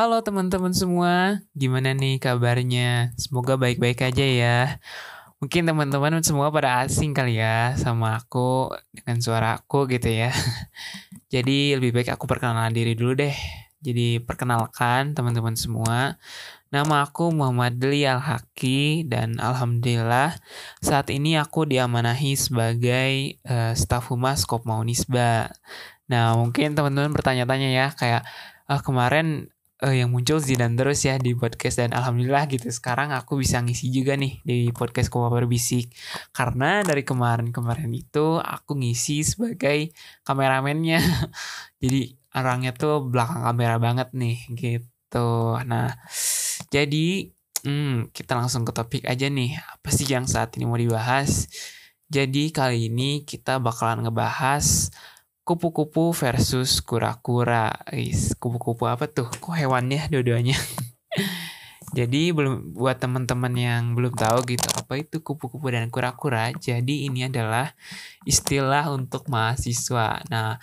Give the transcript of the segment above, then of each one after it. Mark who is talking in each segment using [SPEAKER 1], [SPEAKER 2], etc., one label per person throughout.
[SPEAKER 1] Halo teman-teman semua, gimana nih kabarnya? Semoga baik-baik aja ya. Mungkin teman-teman semua pada asing kali ya sama aku dengan suara aku gitu ya. Jadi lebih baik aku perkenalan diri dulu deh. Jadi perkenalkan teman-teman semua. Nama aku Muhammad Deli Al-Haki dan Alhamdulillah saat ini aku diamanahi sebagai uh, staf humas Kopma Unisba. Nah mungkin teman-teman bertanya-tanya ya kayak uh, kemarin uh, yang muncul Zidan terus ya di podcast dan alhamdulillah gitu sekarang aku bisa ngisi juga nih di podcast Kopma Berbisik karena dari kemarin-kemarin itu aku ngisi sebagai kameramennya jadi orangnya tuh belakang kamera banget nih gitu nah jadi, hmm, kita langsung ke topik aja nih. Apa sih yang saat ini mau dibahas? Jadi kali ini kita bakalan ngebahas kupu-kupu versus kura-kura. Kupu-kupu apa tuh? Kok hewannya dua-duanya? Jadi belum buat teman-teman yang belum tahu gitu apa itu kupu-kupu dan kura-kura. Jadi ini adalah istilah untuk mahasiswa. Nah,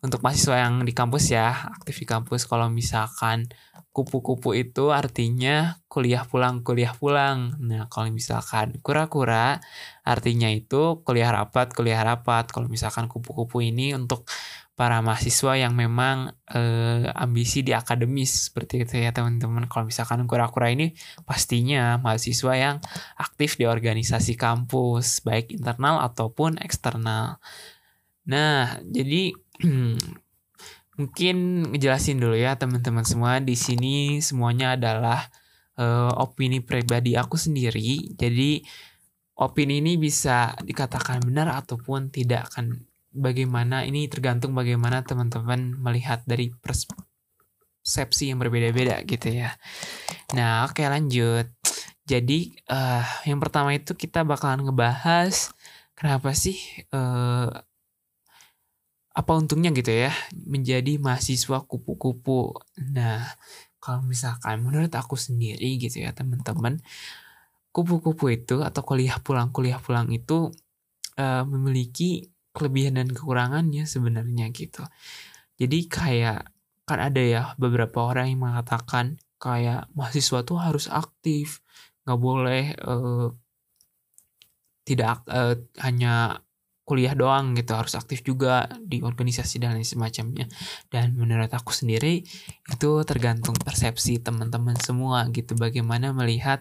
[SPEAKER 1] untuk mahasiswa yang di kampus ya, aktif di kampus kalau misalkan kupu-kupu itu artinya kuliah pulang kuliah pulang. Nah, kalau misalkan kura-kura artinya itu kuliah rapat kuliah rapat. Kalau misalkan kupu-kupu ini untuk para mahasiswa yang memang eh, ambisi di akademis seperti itu ya teman-teman. Kalau misalkan kura-kura ini pastinya mahasiswa yang aktif di organisasi kampus baik internal ataupun eksternal. Nah, jadi Mungkin ngejelasin dulu ya teman-teman semua. Di sini semuanya adalah uh, opini pribadi aku sendiri. Jadi opini ini bisa dikatakan benar ataupun tidak kan bagaimana ini tergantung bagaimana teman-teman melihat dari persepsi yang berbeda-beda gitu ya. Nah, oke lanjut. Jadi uh, yang pertama itu kita bakalan ngebahas kenapa sih uh, apa untungnya gitu ya menjadi mahasiswa kupu-kupu. Nah, kalau misalkan menurut aku sendiri gitu ya teman-teman, kupu-kupu itu atau kuliah pulang kuliah pulang itu uh, memiliki kelebihan dan kekurangannya sebenarnya gitu. Jadi kayak kan ada ya beberapa orang yang mengatakan kayak mahasiswa tuh harus aktif, nggak boleh uh, tidak uh, hanya kuliah doang gitu harus aktif juga di organisasi dan lain semacamnya. Dan menurut aku sendiri itu tergantung persepsi teman-teman semua gitu bagaimana melihat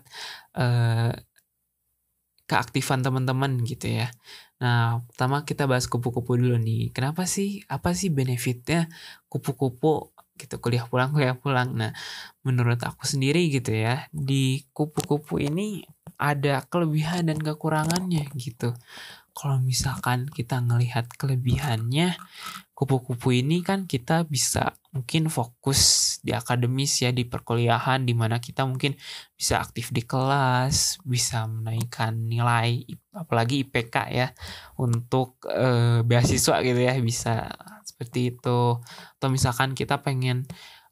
[SPEAKER 1] uh, keaktifan teman-teman gitu ya. Nah pertama kita bahas kupu-kupu dulu nih. Kenapa sih apa sih benefitnya kupu-kupu gitu kuliah pulang kuliah pulang? Nah menurut aku sendiri gitu ya di kupu-kupu ini ada kelebihan dan kekurangannya gitu kalau misalkan kita ngelihat kelebihannya kupu-kupu ini kan kita bisa mungkin fokus di akademis ya di perkuliahan di mana kita mungkin bisa aktif di kelas bisa menaikkan nilai apalagi IPK ya untuk e, beasiswa gitu ya bisa seperti itu. Atau misalkan kita pengen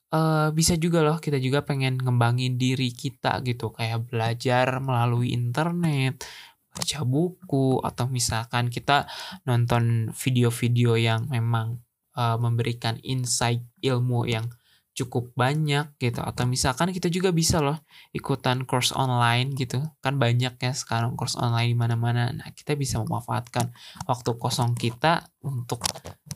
[SPEAKER 1] e, bisa juga loh kita juga pengen ngembangin diri kita gitu kayak belajar melalui internet baca buku atau misalkan kita nonton video-video yang memang uh, memberikan insight ilmu yang cukup banyak gitu. Atau misalkan kita juga bisa loh ikutan course online gitu. Kan banyak ya sekarang course online di mana-mana. Nah kita bisa memanfaatkan waktu kosong kita untuk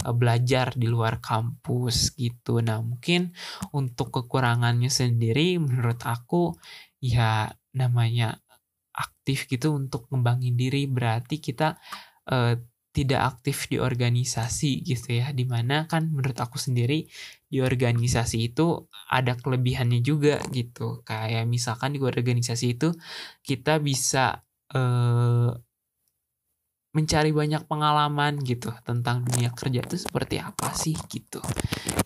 [SPEAKER 1] uh, belajar di luar kampus gitu. Nah mungkin untuk kekurangannya sendiri menurut aku ya namanya aktif gitu untuk ngembangin diri. Berarti kita uh, tidak aktif di organisasi gitu ya. Di mana kan menurut aku sendiri di organisasi itu ada kelebihannya juga gitu. Kayak misalkan di organisasi itu kita bisa uh, mencari banyak pengalaman gitu tentang dunia kerja itu seperti apa sih gitu.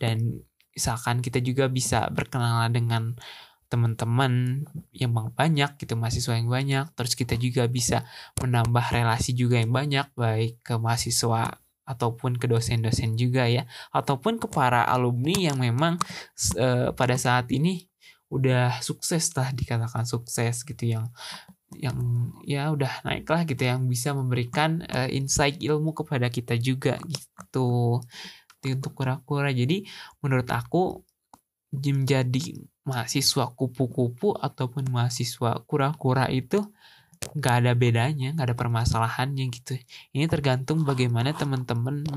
[SPEAKER 1] Dan misalkan kita juga bisa berkenalan dengan teman-teman yang banyak gitu mahasiswa yang banyak terus kita juga bisa menambah relasi juga yang banyak baik ke mahasiswa ataupun ke dosen-dosen juga ya ataupun ke para alumni yang memang uh, pada saat ini udah sukses lah dikatakan sukses gitu yang yang ya udah naik lah gitu yang bisa memberikan uh, insight ilmu kepada kita juga gitu. Itu untuk kura-kura. Jadi menurut aku menjadi mahasiswa kupu-kupu ataupun mahasiswa kura-kura itu nggak ada bedanya, nggak ada permasalahannya gitu. Ini tergantung bagaimana teman-teman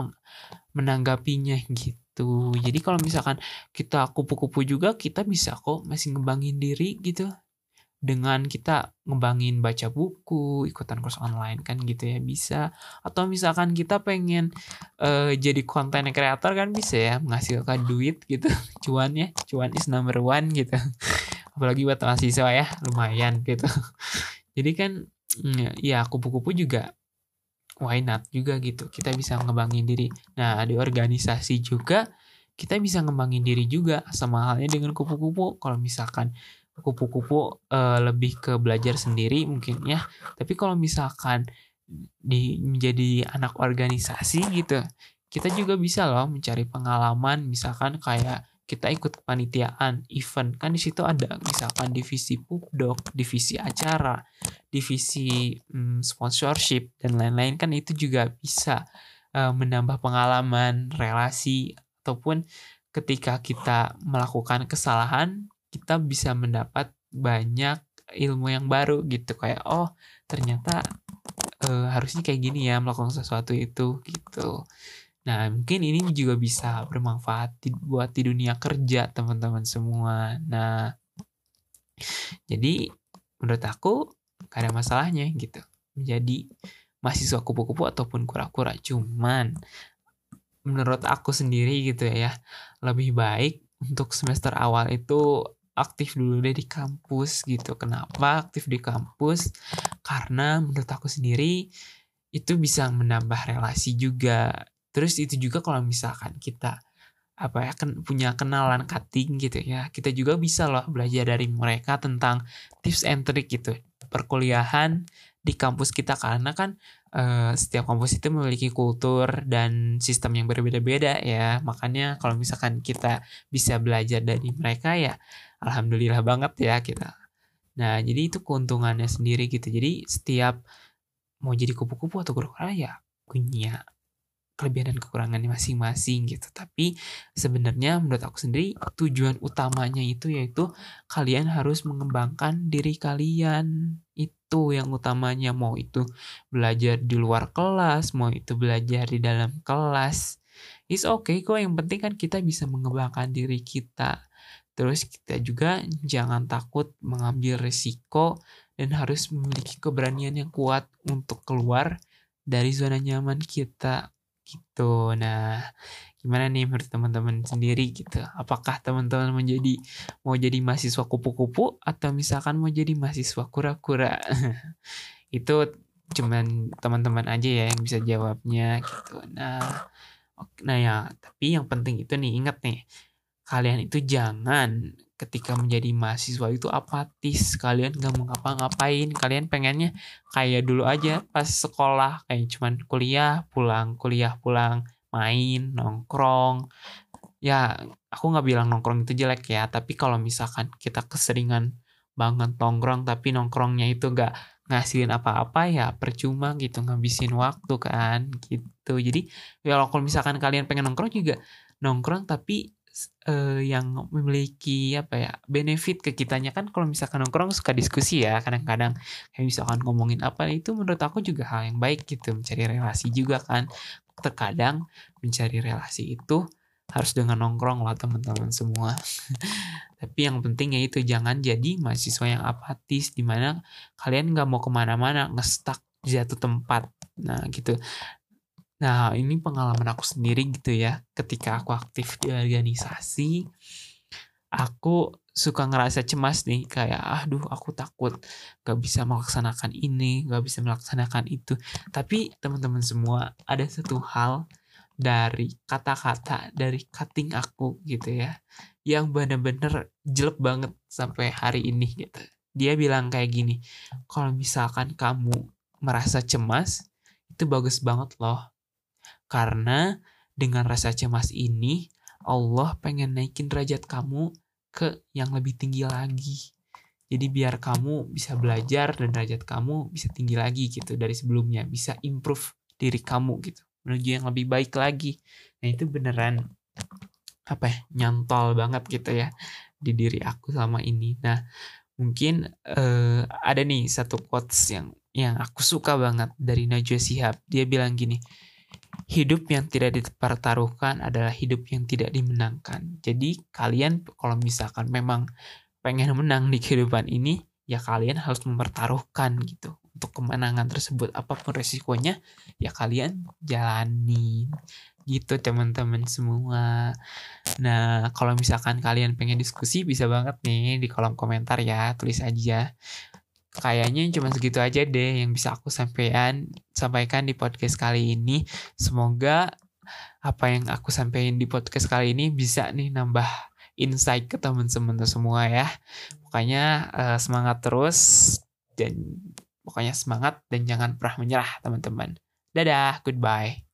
[SPEAKER 1] menanggapinya gitu. Jadi kalau misalkan kita kupu-kupu juga, kita bisa kok masih ngembangin diri gitu dengan kita ngembangin baca buku, ikutan kurs online kan gitu ya bisa. Atau misalkan kita pengen uh, jadi konten kreator kan bisa ya menghasilkan duit gitu. Cuan ya, cuan is number one gitu. Apalagi buat mahasiswa ya, lumayan gitu. Jadi kan mm, ya kupu-kupu juga why not juga gitu. Kita bisa ngembangin diri. Nah, di organisasi juga kita bisa ngembangin diri juga sama halnya dengan kupu-kupu. Kalau misalkan kupu-kupu uh, lebih ke belajar sendiri mungkin ya. Tapi kalau misalkan di menjadi anak organisasi gitu kita juga bisa loh mencari pengalaman. Misalkan kayak kita ikut kepanitiaan event kan di situ ada misalkan divisi pubdoc divisi acara divisi hmm, sponsorship dan lain-lain. Kan itu juga bisa uh, menambah pengalaman relasi ataupun ketika kita melakukan kesalahan kita bisa mendapat banyak ilmu yang baru gitu. Kayak oh ternyata uh, harusnya kayak gini ya melakukan sesuatu itu gitu. Nah mungkin ini juga bisa bermanfaat buat di dunia kerja teman-teman semua. Nah jadi menurut aku gak ada masalahnya gitu. Menjadi mahasiswa kupu-kupu ataupun kura-kura. Cuman menurut aku sendiri gitu ya lebih baik untuk semester awal itu aktif dulu deh di kampus gitu. Kenapa aktif di kampus? Karena menurut aku sendiri itu bisa menambah relasi juga. Terus itu juga kalau misalkan kita apa ya kan punya kenalan cutting gitu ya kita juga bisa loh belajar dari mereka tentang tips and trick gitu perkuliahan di kampus kita karena kan uh, setiap kampus itu memiliki kultur dan sistem yang berbeda-beda ya makanya kalau misalkan kita bisa belajar dari mereka ya alhamdulillah banget ya kita. Nah, jadi itu keuntungannya sendiri gitu. Jadi setiap mau jadi kupu-kupu atau kura-kura ya punya kelebihan dan kekurangannya masing-masing gitu. Tapi sebenarnya menurut aku sendiri tujuan utamanya itu yaitu kalian harus mengembangkan diri kalian. Itu yang utamanya mau itu belajar di luar kelas, mau itu belajar di dalam kelas. It's okay kok yang penting kan kita bisa mengembangkan diri kita Terus kita juga jangan takut mengambil risiko dan harus memiliki keberanian yang kuat untuk keluar dari zona nyaman kita gitu. Nah, gimana nih menurut teman-teman sendiri gitu? Apakah teman-teman menjadi mau jadi mahasiswa kupu-kupu atau misalkan mau jadi mahasiswa kura-kura? Itu cuman teman-teman aja ya yang bisa jawabnya gitu. Nah, nah ya, tapi yang penting itu nih ingat nih kalian itu jangan ketika menjadi mahasiswa itu apatis. Kalian gak mau ngapa-ngapain. Kalian pengennya kayak dulu aja pas sekolah kayak cuman kuliah pulang kuliah pulang main nongkrong. Ya aku nggak bilang nongkrong itu jelek ya tapi kalau misalkan kita keseringan banget nongkrong tapi nongkrongnya itu gak ngasilin apa-apa ya percuma gitu ngabisin waktu kan gitu. Jadi ya kalau misalkan kalian pengen nongkrong juga nongkrong tapi uh, yang memiliki apa ya benefit ke kitanya. Kan kalau misalkan nongkrong suka diskusi ya kadang-kadang. Kayak misalkan ngomongin apa itu menurut aku juga hal yang baik gitu. Mencari relasi juga kan. Terkadang mencari relasi itu harus dengan nongkrong lah teman-teman semua. Tapi yang pentingnya itu jangan jadi mahasiswa yang apatis di mana kalian nggak mau ke mana-mana ngestak di satu tempat. Nah gitu Nah, ini pengalaman aku sendiri gitu ya. Ketika aku aktif di organisasi, aku suka ngerasa cemas nih kayak aduh aku takut gak bisa melaksanakan ini gak bisa melaksanakan itu tapi teman-teman semua ada satu hal dari kata-kata dari cutting aku gitu ya yang bener-bener jelek banget sampai hari ini gitu dia bilang kayak gini kalau misalkan kamu merasa cemas itu bagus banget loh karena dengan rasa cemas ini, Allah pengen naikin derajat kamu ke yang lebih tinggi lagi. Jadi biar kamu bisa belajar dan derajat kamu bisa tinggi lagi gitu dari sebelumnya, bisa improve diri kamu gitu, menuju yang lebih baik lagi. Nah itu beneran apa ya nyantol banget gitu ya di diri aku selama ini nah mungkin uh, ada nih satu quotes yang yang aku suka banget dari Najwa Shihab dia bilang gini hidup yang tidak dipertaruhkan adalah hidup yang tidak dimenangkan jadi kalian kalau misalkan memang pengen menang di kehidupan ini ya kalian harus mempertaruhkan gitu untuk kemenangan tersebut apa pun resikonya ya kalian jalani gitu teman-teman semua. Nah, kalau misalkan kalian pengen diskusi bisa banget nih di kolom komentar ya, tulis aja. Kayaknya cuma segitu aja deh yang bisa aku sampaikan sampaikan di podcast kali ini. Semoga apa yang aku sampaikan di podcast kali ini bisa nih nambah insight ke teman-teman semua ya. Pokoknya uh, semangat terus dan pokoknya semangat dan jangan pernah menyerah teman-teman. Dadah, goodbye.